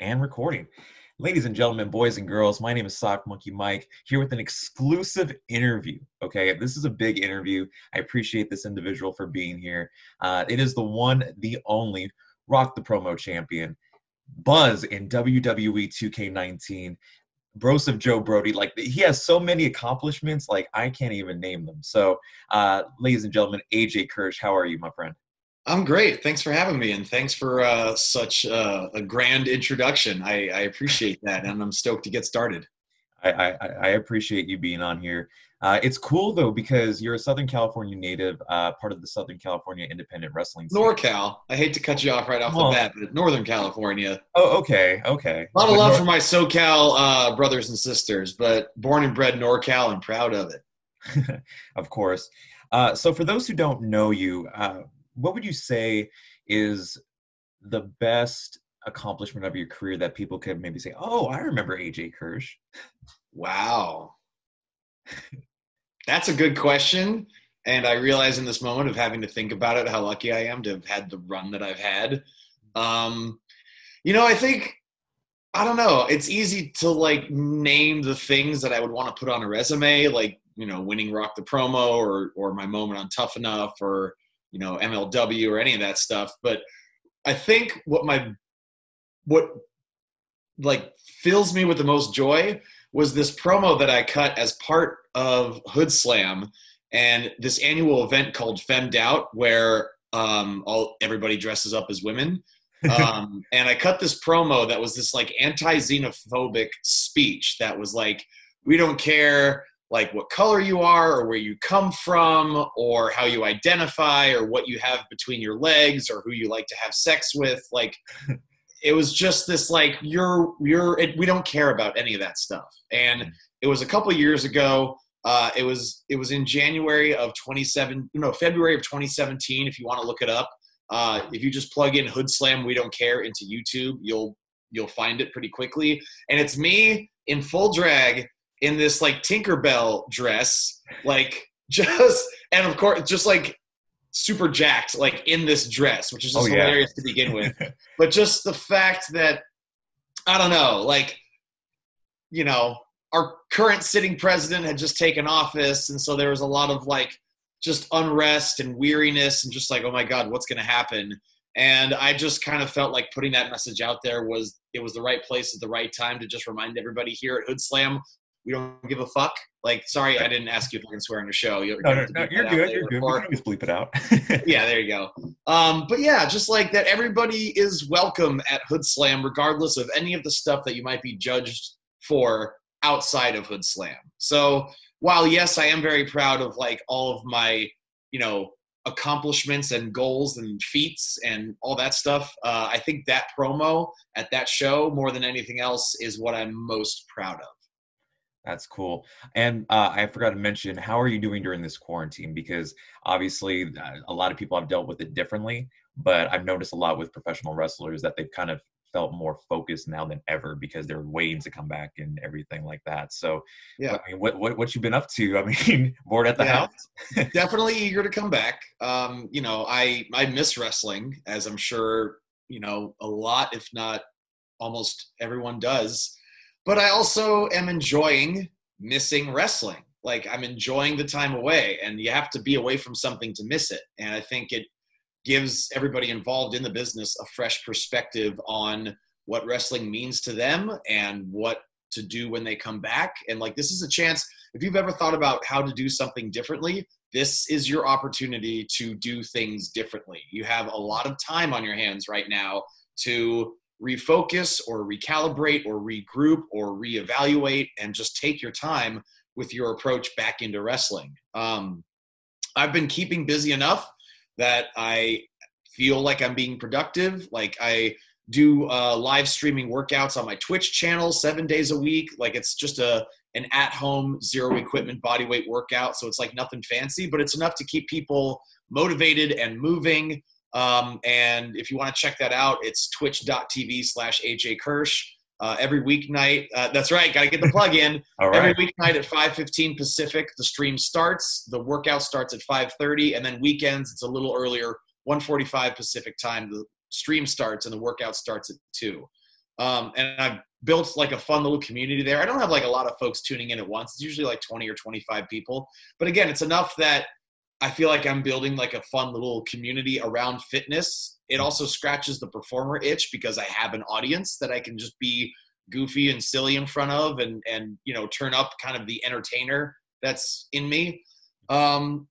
and recording. Ladies and gentlemen, boys and girls, my name is Sock Monkey Mike here with an exclusive interview. Okay, this is a big interview. I appreciate this individual for being here. Uh, it is the one, the only Rock the Promo champion, Buzz in WWE 2K19. Broseph Joe Brody, like he has so many accomplishments, like I can't even name them. So, uh, ladies and gentlemen, AJ Kirsch, how are you, my friend? I'm great. Thanks for having me, and thanks for uh, such uh, a grand introduction. I, I, appreciate that, and I'm stoked to get started. I, I, I appreciate you being on here. Uh, it's cool though because you're a Southern California native, uh, part of the Southern California Independent Wrestling. Scene. NorCal. I hate to cut you off right off well, the bat, but Northern California. Oh, okay, okay. A lot of love Nor- for my SoCal uh, brothers and sisters, but born and bred NorCal and proud of it. of course. Uh, so, for those who don't know you, uh, what would you say is the best accomplishment of your career that people could maybe say, "Oh, I remember AJ Kirsch"? Wow, that's a good question. And I realize in this moment of having to think about it, how lucky I am to have had the run that I've had. Um, you know, I think I don't know. It's easy to like name the things that I would want to put on a resume, like you know, winning Rock the Promo or or my moment on Tough Enough or you know MLW or any of that stuff. But I think what my what like fills me with the most joy was this promo that I cut as part of Hood Slam and this annual event called Femmed Out, where um, all everybody dresses up as women. um, and I cut this promo that was this like anti-xenophobic speech that was like, we don't care like what color you are or where you come from or how you identify or what you have between your legs or who you like to have sex with. Like it was just this like you're you're it, we don't care about any of that stuff. And mm. it was a couple years ago uh, it was it was in january of 27 no february of 2017 if you want to look it up. Uh, if you just plug in hood slam we don't care into youtube you'll you'll find it pretty quickly. And it's me in full drag in this like Tinkerbell dress, like just and of course just like super jacked, like in this dress, which is just oh, yeah. hilarious to begin with. but just the fact that I don't know, like you know, our current sitting president had just taken office, and so there was a lot of like just unrest and weariness and just like, oh my God, what's gonna happen? And I just kind of felt like putting that message out there was it was the right place at the right time to just remind everybody here at Hood Slam we don't give a fuck. Like, sorry, I didn't ask you if I can swear on your show. You're, no, no, no, you're good. You're good. We can always bleep it out. yeah, there you go. Um, but yeah, just like that, everybody is welcome at Hood Slam, regardless of any of the stuff that you might be judged for outside of Hood Slam. So while yes, I am very proud of like all of my, you know, accomplishments and goals and feats and all that stuff. Uh, I think that promo at that show, more than anything else, is what I'm most proud of. That's cool. And uh, I forgot to mention, how are you doing during this quarantine? Because obviously, uh, a lot of people have dealt with it differently. But I've noticed a lot with professional wrestlers that they've kind of felt more focused now than ever because they're waiting to come back and everything like that. So, yeah, I mean, what what what you been up to? I mean, bored at the yeah, house? definitely eager to come back. Um, you know, I I miss wrestling, as I'm sure you know a lot, if not almost everyone does but I also am enjoying missing wrestling. Like I'm enjoying the time away, and you have to be away from something to miss it. And I think it gives everybody involved in the business a fresh perspective on what wrestling means to them and what to do when they come back. And like this is a chance, if you've ever thought about how to do something differently, this is your opportunity to do things differently. You have a lot of time on your hands right now to refocus or recalibrate or regroup or reevaluate and just take your time with your approach back into wrestling. Um, I've been keeping busy enough that I feel like I'm being productive. Like I do uh, live streaming workouts on my Twitch channel seven days a week. Like it's just a an at home zero equipment body weight workout. So it's like nothing fancy, but it's enough to keep people motivated and moving. Um, and if you want to check that out, it's twitch.tv slash AJ Kirsch. Uh, every weeknight, uh, that's right, got to get the plug in. All right. Every weeknight at 5.15 Pacific, the stream starts. The workout starts at 5.30. And then weekends, it's a little earlier, 1.45 Pacific time. The stream starts and the workout starts at 2. Um, and I've built like a fun little community there. I don't have like a lot of folks tuning in at once. It's usually like 20 or 25 people. But again, it's enough that I feel like I'm building like a fun little community around fitness. It also scratches the performer itch because I have an audience that I can just be goofy and silly in front of and and you know turn up kind of the entertainer that's in me. Um,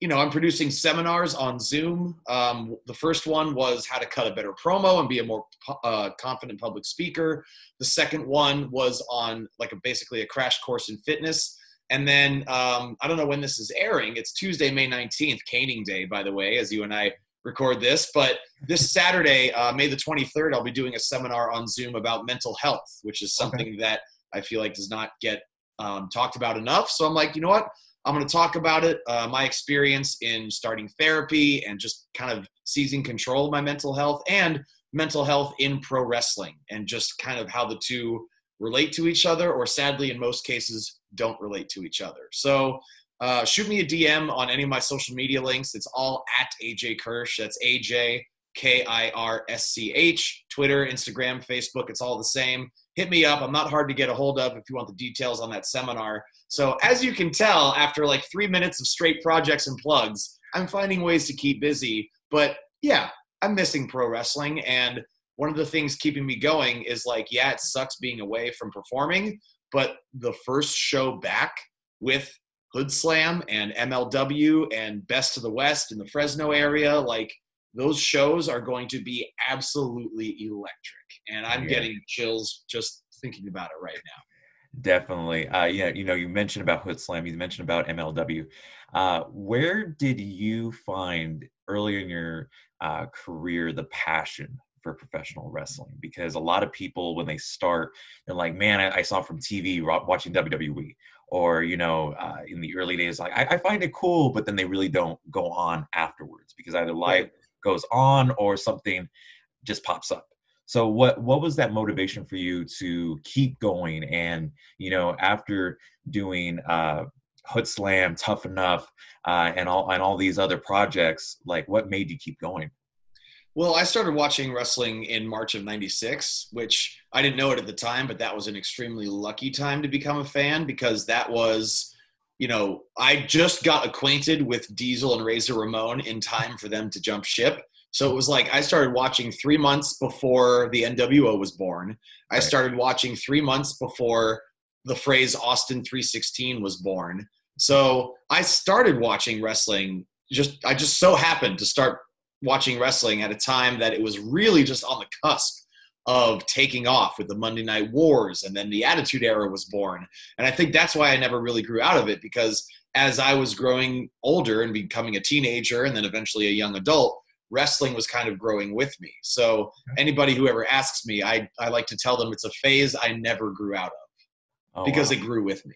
you know, I'm producing seminars on Zoom. Um, the first one was how to cut a better promo and be a more uh, confident public speaker. The second one was on like a basically a crash course in fitness. And then um, I don't know when this is airing. It's Tuesday, May 19th, Caning Day, by the way, as you and I record this. But this Saturday, uh, May the 23rd, I'll be doing a seminar on Zoom about mental health, which is something okay. that I feel like does not get um, talked about enough. So I'm like, you know what? I'm going to talk about it, uh, my experience in starting therapy and just kind of seizing control of my mental health and mental health in pro wrestling and just kind of how the two relate to each other or sadly in most cases don't relate to each other. So uh, shoot me a DM on any of my social media links. It's all at AJ Kirsch. That's AJ K I R S C H. Twitter, Instagram, Facebook, it's all the same. Hit me up. I'm not hard to get a hold of if you want the details on that seminar. So, as you can tell, after like three minutes of straight projects and plugs, I'm finding ways to keep busy. But yeah, I'm missing pro wrestling. And one of the things keeping me going is like, yeah, it sucks being away from performing, but the first show back with Hood Slam and MLW and Best of the West in the Fresno area, like those shows are going to be absolutely electric. And I'm yeah. getting chills just thinking about it right now. Definitely. Uh, yeah, you know, you mentioned about Hood Slam, you mentioned about MLW. Uh, where did you find early in your uh, career the passion for professional wrestling? Because a lot of people, when they start, they're like, man, I, I saw from TV watching WWE. Or, you know, uh, in the early days, like, I, I, find it cool, but then they really don't go on afterwards because either life right. goes on or something just pops up so what what was that motivation for you to keep going? And you know, after doing uh, Hood Slam, Tough Enough, uh, and all and all these other projects, like what made you keep going? Well, I started watching wrestling in March of 96, which I didn't know it at the time, but that was an extremely lucky time to become a fan because that was, you know, I just got acquainted with Diesel and Razor Ramon in time for them to jump ship. So it was like I started watching three months before the NWO was born. I started watching three months before the phrase Austin 316 was born. So I started watching wrestling. Just I just so happened to start watching wrestling at a time that it was really just on the cusp of taking off with the Monday Night Wars, and then the Attitude Era was born. And I think that's why I never really grew out of it because as I was growing older and becoming a teenager, and then eventually a young adult, wrestling was kind of growing with me. So anybody who ever asks me, I, I like to tell them it's a phase I never grew out of oh, because wow. it grew with me.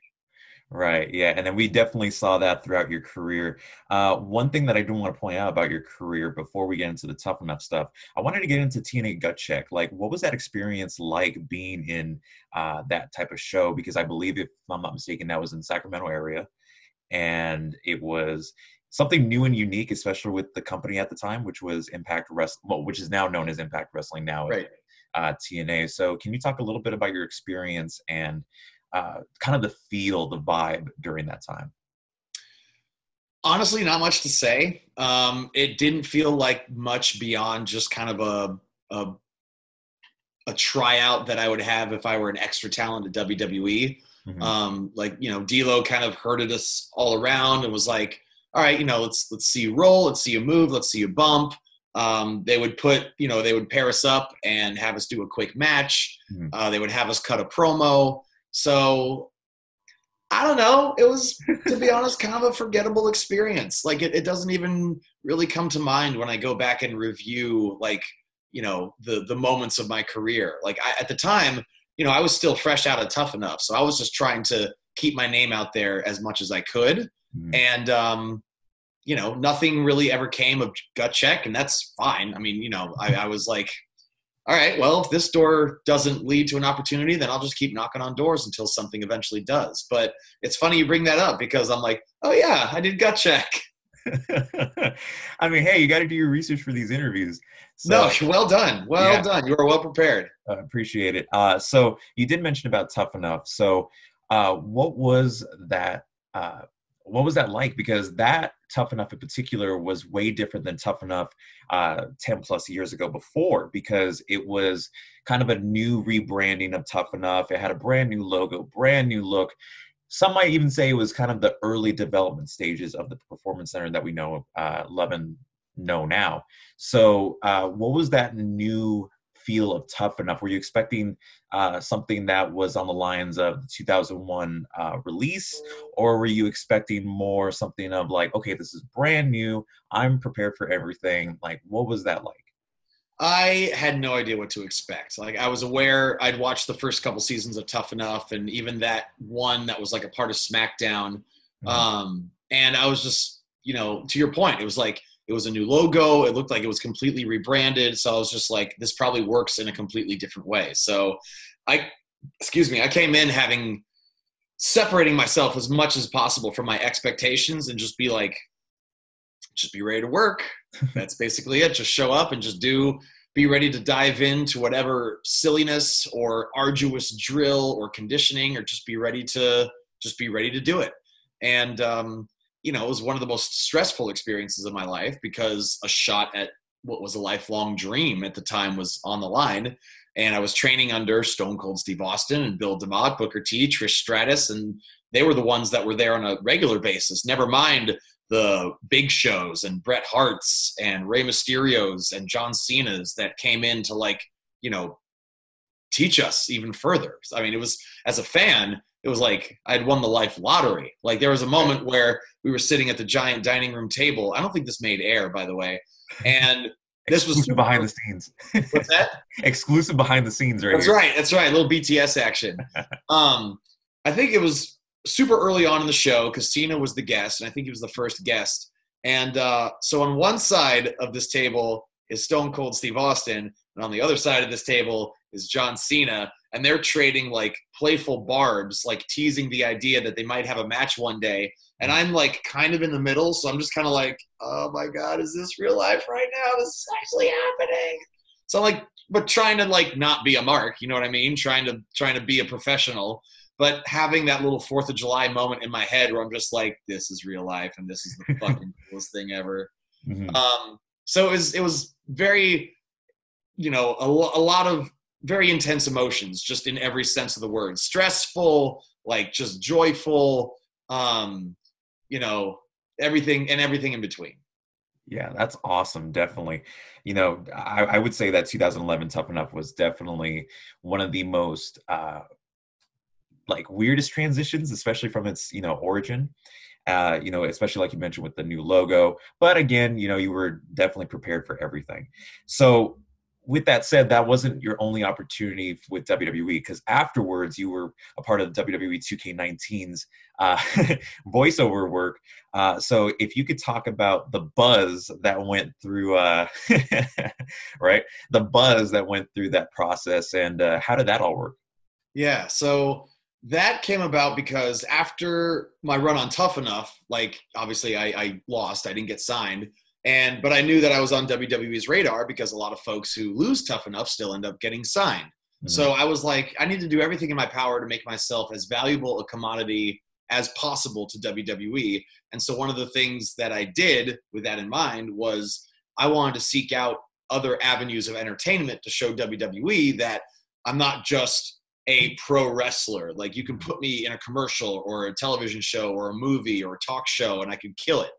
Right. Yeah. And then we definitely saw that throughout your career. Uh, one thing that I do want to point out about your career before we get into the tough enough stuff, I wanted to get into TNA Gut Check. Like, what was that experience like being in uh, that type of show? Because I believe, if I'm not mistaken, that was in the Sacramento area. And it was something new and unique, especially with the company at the time, which was Impact Wrestling, well, which is now known as Impact Wrestling now, right? Uh, TNA. So, can you talk a little bit about your experience and uh, kind of the feel, the vibe during that time? Honestly, not much to say. Um, it didn't feel like much beyond just kind of a, a a tryout that I would have if I were an extra talent at WWE. Mm-hmm. Um, like you know, D'Lo kind of herded us all around and was like, all right, you know, let's let's see you roll, let's see you move, let's see you bump. Um, they would put, you know, they would pair us up and have us do a quick match. Mm-hmm. Uh, they would have us cut a promo. So I don't know. It was, to be honest, kind of a forgettable experience. Like it, it doesn't even really come to mind when I go back and review, like you know, the the moments of my career. Like I, at the time, you know, I was still fresh out of Tough Enough, so I was just trying to keep my name out there as much as I could. Mm-hmm. And um, you know, nothing really ever came of gut check, and that's fine. I mean, you know, I, I was like, all right, well, if this door doesn't lead to an opportunity, then I'll just keep knocking on doors until something eventually does. But it's funny you bring that up because I'm like, oh yeah, I did gut check. I mean, hey, you got to do your research for these interviews. So, no, well done. Well yeah. done. You are well prepared. I uh, appreciate it. Uh, so you did mention about Tough Enough. So uh, what was that? Uh, what was that like? Because that Tough Enough in particular was way different than Tough Enough uh, 10 plus years ago before because it was kind of a new rebranding of Tough Enough. It had a brand new logo, brand new look. Some might even say it was kind of the early development stages of the performance center that we know, uh, love and know now. So, uh, what was that new feel of Tough Enough? Were you expecting uh, something that was on the lines of the 2001 uh, release, or were you expecting more something of like, okay, this is brand new, I'm prepared for everything? Like, what was that like? I had no idea what to expect. Like I was aware I'd watched the first couple seasons of Tough Enough, and even that one that was like a part of SmackDown. Mm-hmm. Um, and I was just, you know, to your point, it was like it was a new logo. It looked like it was completely rebranded. So I was just like, this probably works in a completely different way. So I, excuse me, I came in having separating myself as much as possible from my expectations and just be like, just be ready to work. That's basically it. Just show up and just do, be ready to dive into whatever silliness or arduous drill or conditioning, or just be ready to, just be ready to do it. And, um, you know, it was one of the most stressful experiences of my life because a shot at what was a lifelong dream at the time was on the line. And I was training under Stone Cold Steve Austin and Bill DeMott, Booker T, Trish Stratus, and they were the ones that were there on a regular basis. Never mind the big shows and Bret Hart's and Rey Mysterio's and John Cena's that came in to like, you know, teach us even further. I mean, it was as a fan, it was like I had won the life lottery. Like there was a moment where we were sitting at the giant dining room table. I don't think this made air, by the way. And this was behind the scenes. What's that? Exclusive behind the scenes, right? That's here. right. That's right. A little BTS action. um, I think it was super early on in the show because Cena was the guest, and I think he was the first guest. And uh, so on one side of this table is Stone Cold Steve Austin, and on the other side of this table is John Cena and they're trading like playful barbs, like teasing the idea that they might have a match one day. And I'm like kind of in the middle, so I'm just kind of like, oh my god, is this real life right now? This is actually happening. So I'm like, but trying to like not be a mark, you know what I mean? Trying to trying to be a professional, but having that little Fourth of July moment in my head where I'm just like, this is real life, and this is the fucking coolest thing ever. Mm-hmm. Um, so it was it was very, you know, a, a lot of very intense emotions just in every sense of the word stressful like just joyful um you know everything and everything in between yeah that's awesome definitely you know I, I would say that 2011 tough enough was definitely one of the most uh like weirdest transitions especially from its you know origin uh, you know, especially like you mentioned with the new logo. But again, you know, you were definitely prepared for everything. So with that said, that wasn't your only opportunity with WWE because afterwards you were a part of WWE 2K19's uh, voiceover work. Uh, so if you could talk about the buzz that went through, uh, right, the buzz that went through that process, and uh, how did that all work? Yeah, so that came about because after my run on Tough Enough, like obviously I, I lost, I didn't get signed and but I knew that I was on WWE's radar because a lot of folks who lose tough enough still end up getting signed. Mm-hmm. So I was like, I need to do everything in my power to make myself as valuable a commodity as possible to WWE. And so one of the things that I did with that in mind was I wanted to seek out other avenues of entertainment to show WWE that I'm not just a pro wrestler. Like you can put me in a commercial or a television show or a movie or a talk show and I can kill it.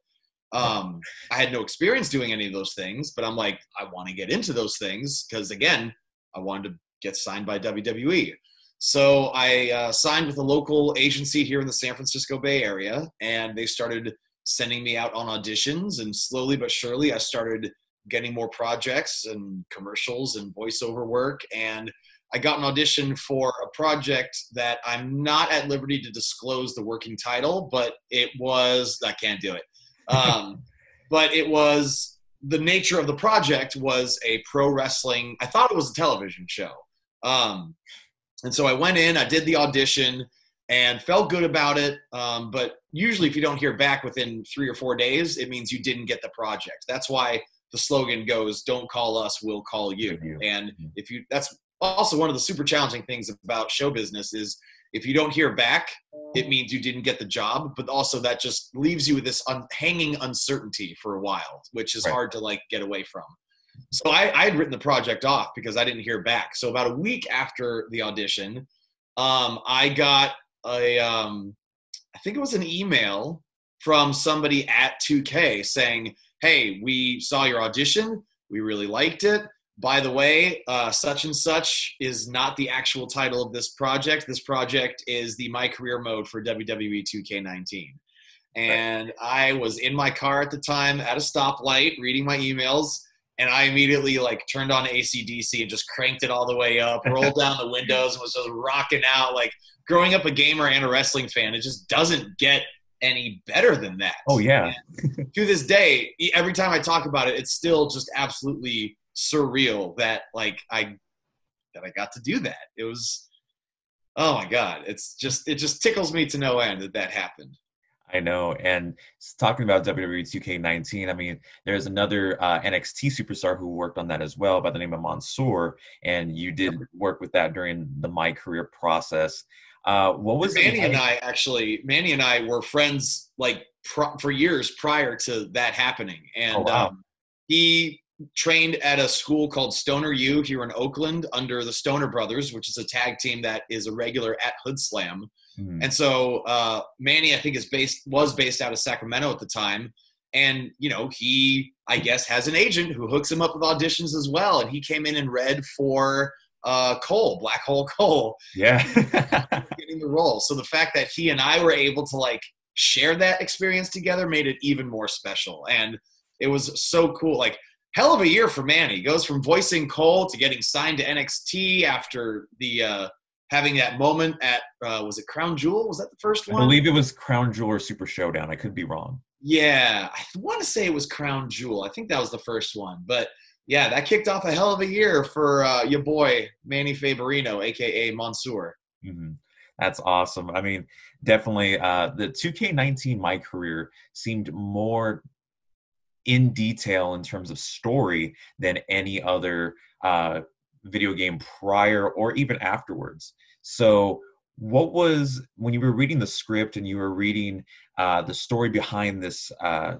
Um, I had no experience doing any of those things, but I'm like, I want to get into those things because, again, I wanted to get signed by WWE. So I uh, signed with a local agency here in the San Francisco Bay Area, and they started sending me out on auditions. And slowly but surely, I started getting more projects and commercials and voiceover work. And I got an audition for a project that I'm not at liberty to disclose the working title, but it was, I can't do it. Um, but it was the nature of the project was a pro wrestling. I thought it was a television show. Um, and so I went in, I did the audition, and felt good about it. Um, but usually, if you don't hear back within three or four days, it means you didn't get the project. That's why the slogan goes, "Don't call us, we'll call you." You. And Mhm. if you, that's also one of the super challenging things about show business is if you don't hear back, it means you didn't get the job. But also that just leaves you with this un- hanging uncertainty for a while, which is Right. hard to like get away from. So I, I had written the project off because I didn't hear back. So about a week after the audition, um, I got a, um, I think it was an email from somebody at 2K saying, "Hey, we saw your audition. We really liked it. By the way, uh, such and such is not the actual title of this project. This project is the My Career Mode for WWE 2K19." And I was in my car at the time at a stoplight reading my emails and I immediately like turned on ACDC and just cranked it all the way up, rolled down the windows, and was just rocking out. Like growing up a gamer and a wrestling fan, it just doesn't get any better than that. Oh yeah, to this day, every time I talk about it, it's still just absolutely surreal that like I that I got to do that. It was oh my god, it's just it just tickles me to no end that that happened. I know. And talking about WWE 2K19, I mean, there's another uh, NXT superstar who worked on that as well by the name of Mansoor, and you did work with that during the My Career process. Uh, what was Manny and I actually, Manny and I were friends like pr- for years prior to that happening, and Oh, wow. um, he trained at a school called Stoner U here in Oakland under the Stoner Brothers, which is a tag team that is a regular at Hood Slam. Hmm, And so uh, Manny, I think, is based was based out of Sacramento at the time, and you know he, I guess, has an agent who hooks him up with auditions as well. And he came in and read for uh, Cole, Black Hole Cole, yeah. getting the role. So the fact that he and I were able to like share that experience together made it even more special, and it was so cool. Like hell of a year for Manny. Goes from voicing Cole to getting signed to NXT after the. Uh, Having that moment at uh, was it Crown Jewel? Was that the first one? I believe it was Crown Jewel or Super Showdown. I could be wrong. Yeah, I want to say it was Crown Jewel. I think that was the first one. But yeah, that kicked off a hell of a year for uh, your boy Manny Faberino, aka Mansoor. hmm That's awesome. I mean, definitely, uh, the 2K19 My Career seemed more in detail in terms of story than any other uh, video game prior or even afterwards. So, what was when you were reading the script and you were reading uh, the story behind this uh,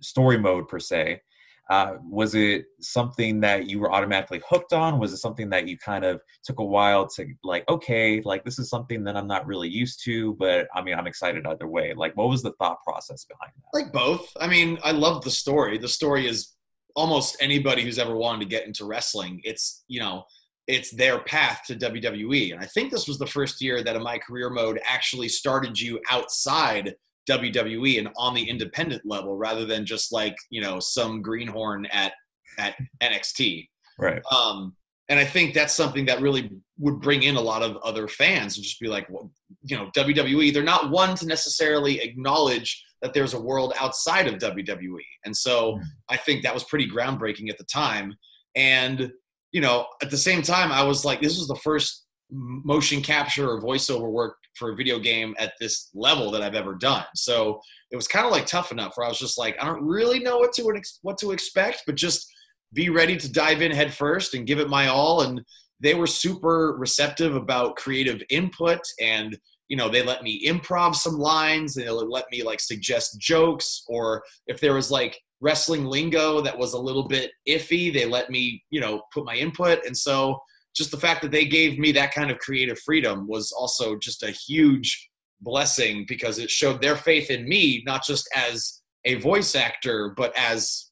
story mode per se? Uh, was it something that you were automatically hooked on? Was it something that you kind of took a while to like, okay, like this is something that I'm not really used to, but I mean, I'm excited either way. Like, what was the thought process behind that? Like both. I mean, I love the story. The story is almost anybody who's ever wanted to get into wrestling. It's you know, it's their path to WWE. And I think this was the first year that a My Career mode actually started you outside WWE and on the independent level rather than just like, you know, some greenhorn at at NXT. Right. Um, and I think that's something that really would bring in a lot of other fans and just be like, well, you know, WWE, they're not one to necessarily acknowledge that there's a world outside of WWE. And so Mm. I think that was pretty groundbreaking at the time. And, you know, at the same time, I was like, this was the first motion capture or voiceover work for a video game at this level that I've ever done. So it was kind of like tough enough where I was just like, I don't really know what to what to expect, but just be ready to dive in head first and give it my all. And they were super receptive about creative input and you know they let me improv some lines they let me like suggest jokes or if there was like wrestling lingo that was a little bit iffy they let me you know put my input and so just the fact that they gave me that kind of creative freedom was also just a huge blessing because it showed their faith in me not just as a voice actor but as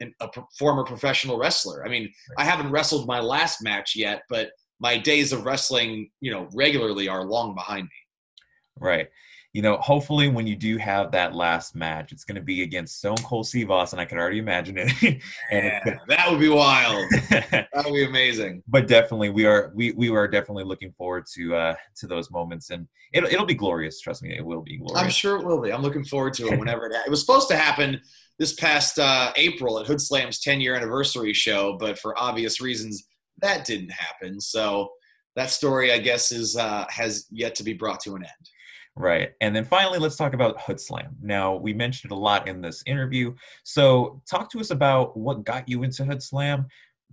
an, a former professional wrestler i mean i haven't wrestled my last match yet but my days of wrestling you know regularly are long behind me Right. You know, hopefully when you do have that last match, it's going to be against Stone Cold Steve Austin. I can already imagine it. and Yeah, that would be wild that would be amazing but definitely we are we we are definitely looking forward to uh to those moments and it'll, it'll be glorious trust me it will be glorious i'm sure it will be i'm looking forward to it whenever it ha- it was supposed to happen this past uh, april at hood slam's 10 year anniversary show but for obvious reasons that didn't happen so that story, I guess, is uh, has yet to be brought to an end. Right. And then finally, let's talk about Hood Slam. Now, we mentioned it a lot in this interview. So, talk to us about what got you into Hood Slam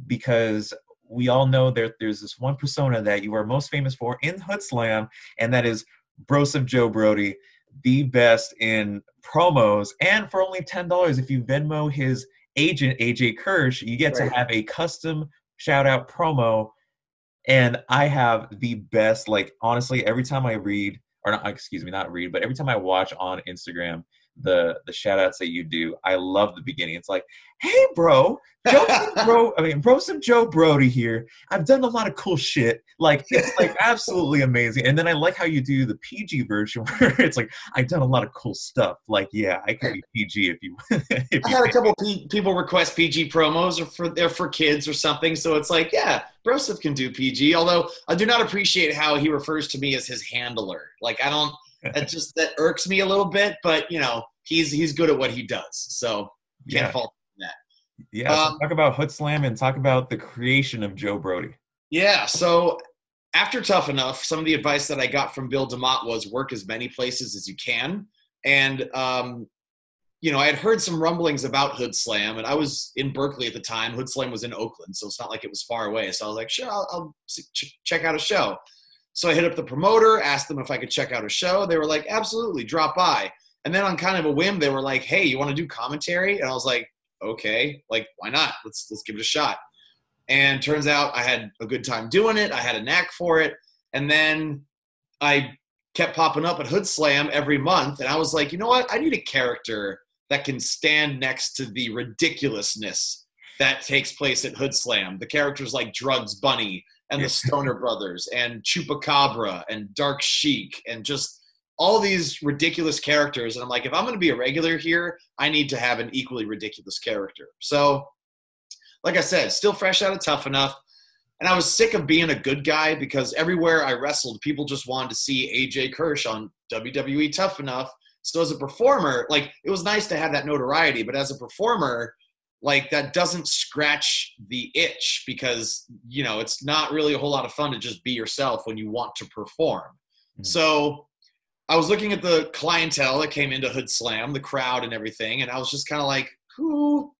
because we all know that there's this one persona that you are most famous for in Hood Slam, and that is Broseph Joe Brody, the best in promos. And for only $10, if you Venmo his agent, AJ Kirsch, you get right. to have a custom shout out promo. And I have the best, like, honestly, every time I read or not excuse me not read but every time i watch on instagram the the shout outs that you do. I love the beginning. It's like hey bro joe bro i mean broseph joe brody here. I've done a lot of cool shit. Like it's like absolutely amazing. And then i like how you do the pg version where it's like i've done a lot of cool stuff. Like yeah i could be pg if you if i had a couple P- people request pg promos or for they're for kids or something. So it's like yeah broseph can do pg although i do not appreciate how he refers to me as his handler. Like i don't it just that irks me a little bit, but you know, he's he's good at what he does. So can't yeah. fault that. Yeah. Um, so talk about Hood Slam and talk about the creation of Joe Brody. Yeah. So after Tough Enough, some of the advice that I got from Bill DeMott was work as many places as you can. And um, you know, I had heard some rumblings about Hood Slam, and I was in Berkeley at the time. Hood Slam was in Oakland, so it's not like it was far away. So I was like, sure, I'll, I'll ch- check out a show. So I hit up the promoter, asked them if I could check out a show. They were like, absolutely, drop by. And then on kind of a whim, they were like, hey, you want to do commentary? And I was like, okay, like why not? Let's let's give it a shot. And turns out I had a good time doing it. I had a knack for it. And then I kept popping up at Hood Slam every month. And I was like, you know what? I need a character that can stand next to the ridiculousness that takes place at Hood Slam. The characters like Drugs Bunny and the Stoner Brothers and Chupacabra and Dark Sheik and just all these ridiculous characters. And I'm like, if I'm going to be a regular here, I need to have an equally ridiculous character. So, like I said, still fresh out of Tough Enough. And I was sick of being a good guy because everywhere I wrestled, people just wanted to see AJ Kirsch on WWE Tough Enough. So as a performer, like it was nice to have that notoriety, but as a performer, like that doesn't scratch the itch because you know it's not really a whole lot of fun to just be yourself when you want to perform. Mm-hmm. so i was looking at the clientele that came into hood slam the crowd and everything and i was just kind of like who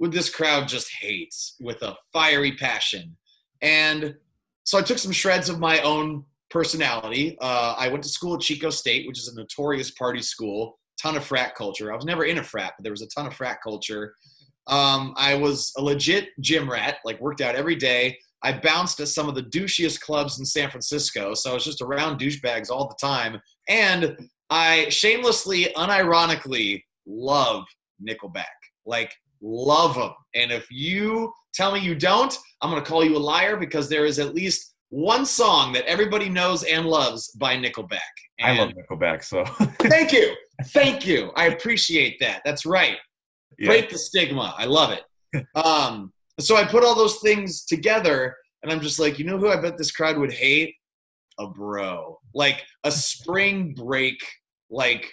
would this crowd just hate with a fiery passion? And so i took some shreds of my own personality. Uh, i went to school at chico state which is a notorious party school ton of frat culture. I was never in a frat but there was a ton of frat culture um, I was a legit gym rat, like worked out every day. I bounced at some of the douchiest clubs in San Francisco, so I was just around douchebags all the time. And I shamelessly, unironically love Nickelback. Like, love them. And if you tell me you don't, I'm going to call you a liar because there is at least one song that everybody knows and loves by Nickelback. And I love Nickelback, so. thank you. Thank you. I appreciate that. That's right yeah. break the stigma. I love it. um, so I put all those things together, and I'm just like, you know who I bet this crowd would hate? A bro, like a spring break, like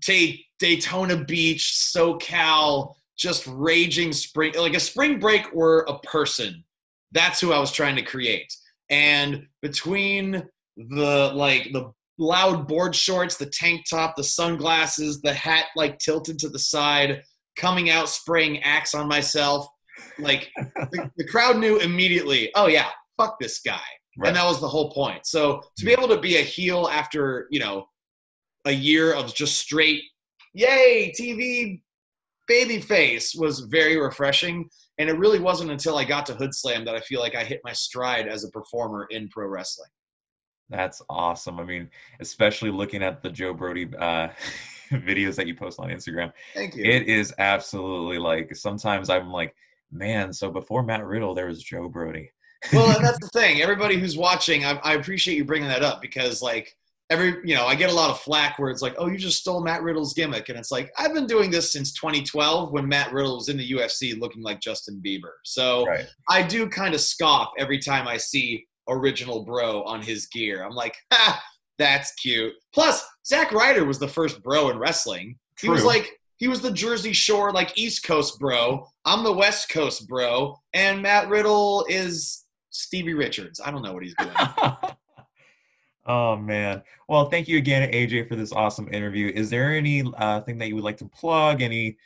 take Daytona Beach, SoCal, just raging spring, like a spring break were a person. That's who I was trying to create. And between the like the loud board shorts, the tank top, the sunglasses, the hat like tilted to the side, coming out spraying axe on myself. Like the, the, crowd knew immediately, oh yeah, fuck this guy. Right. And that was the whole point. So to be able to be a heel after, you know, a year of just straight, yay, TV baby face was very refreshing. And it really wasn't until I got to Hood Slam that I feel like I hit my stride as a performer in pro wrestling. That's awesome. I mean, especially looking at the Joe Brody uh, videos that you post on Instagram. Thank you. It is absolutely like sometimes I'm like, man, so before Matt Riddle, there was Joe Brody. well, that's the thing. Everybody who's watching, I, I appreciate you bringing that up because, like, every you know, I get a lot of flack where it's like, oh, you just stole Matt Riddle's gimmick, and it's like I've been doing this since 2012 when Matt Riddle was in the UFC looking like Justin Bieber. So right. I do kind of scoff every time I see original bro on his gear. I'm like, ha, that's cute. Plus, Zack Ryder was the first bro in wrestling. True. He was like he was the Jersey Shore, like East Coast bro. I'm the West Coast bro, and Matt Riddle is Stevie Richards. I don't know what he's doing. oh man. Well, thank you again, AJ, for this awesome interview. Is there any uh, thing that you would like to plug? Any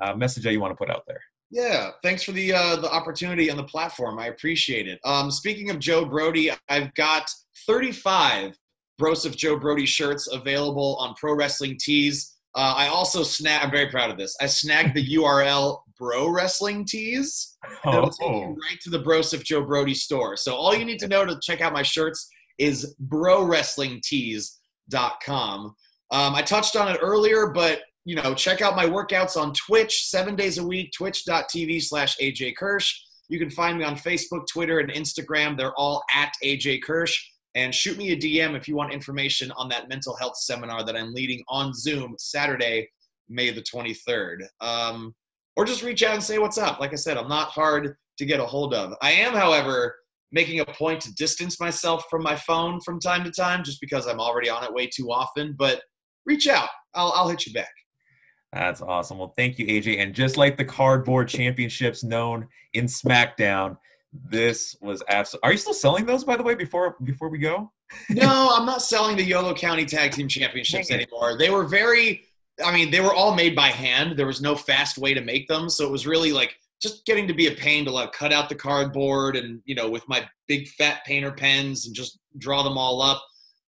uh, message that you want to put out there? Yeah, thanks for the uh, the opportunity and the platform. I appreciate it. Um, speaking of Joe Brody, I've got 35 Broseph Joe Brody shirts available on Pro Wrestling Tees. Uh, I also snag. I'm very proud of this. I snagged the URL Bro Wrestling Tees. Oh. It'll take you right to the Broseph Joe Brody store. So all you need to know to check out my shirts is bro browrestlingtees.com. Um, I touched on it earlier, but you know, check out my workouts on Twitch seven days a week, twitch.tv slash AJ Kirsch. You can find me on Facebook, Twitter, and Instagram. They're all at AJ Kirsch. And shoot me a DM if you want information on that mental health seminar that I'm leading on Zoom Saturday, May the 23rd. Um, or just reach out and say what's up. Like I said, I'm not hard to get a hold of. I am, however, making a point to distance myself from my phone from time to time just because I'm already on it way too often. But reach out, I'll, I'll hit you back. That's awesome. Well, thank you, AJ. And just like the cardboard championships known in SmackDown, this was absolutely. Are you still selling those, by the way? Before before we go. no, I'm not selling the Yolo County Tag Team Championships anymore. They were very. I mean, they were all made by hand. There was no fast way to make them, so it was really like just getting to be a pain to like cut out the cardboard and you know with my big fat painter pens and just draw them all up.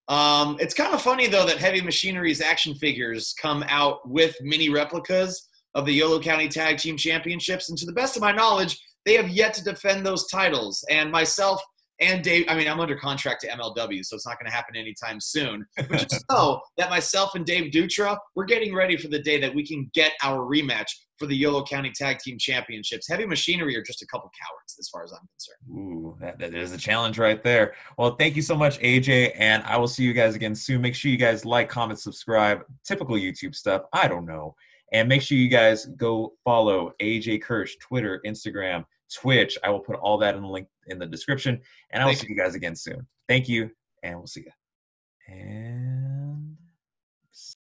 Um, it's kind of funny though that Heavy Machinery's action figures come out with mini replicas of the Yolo County Tag Team Championships, and to the best of my knowledge, they have yet to defend those titles. And myself and Dave, I mean, I'm under contract to MLW, so it's not going to happen anytime soon. But just know that myself and Dave Dutra, we're getting ready for the day that we can get our rematch for the Yolo County Tag Team Championships. Heavy Machinery are just a couple cowards, as far as I'm concerned. Ooh, that, that is a challenge right there. Well, thank you so much, AJ, and I will see you guys again soon. Make sure you guys like, comment, subscribe. Typical YouTube stuff. I don't know. And make sure you guys go follow AJ Kirsch, Twitter, Instagram, Twitch. I will put all that in the link in the description. And I will see you guys again soon. Thank you, and we'll see you. And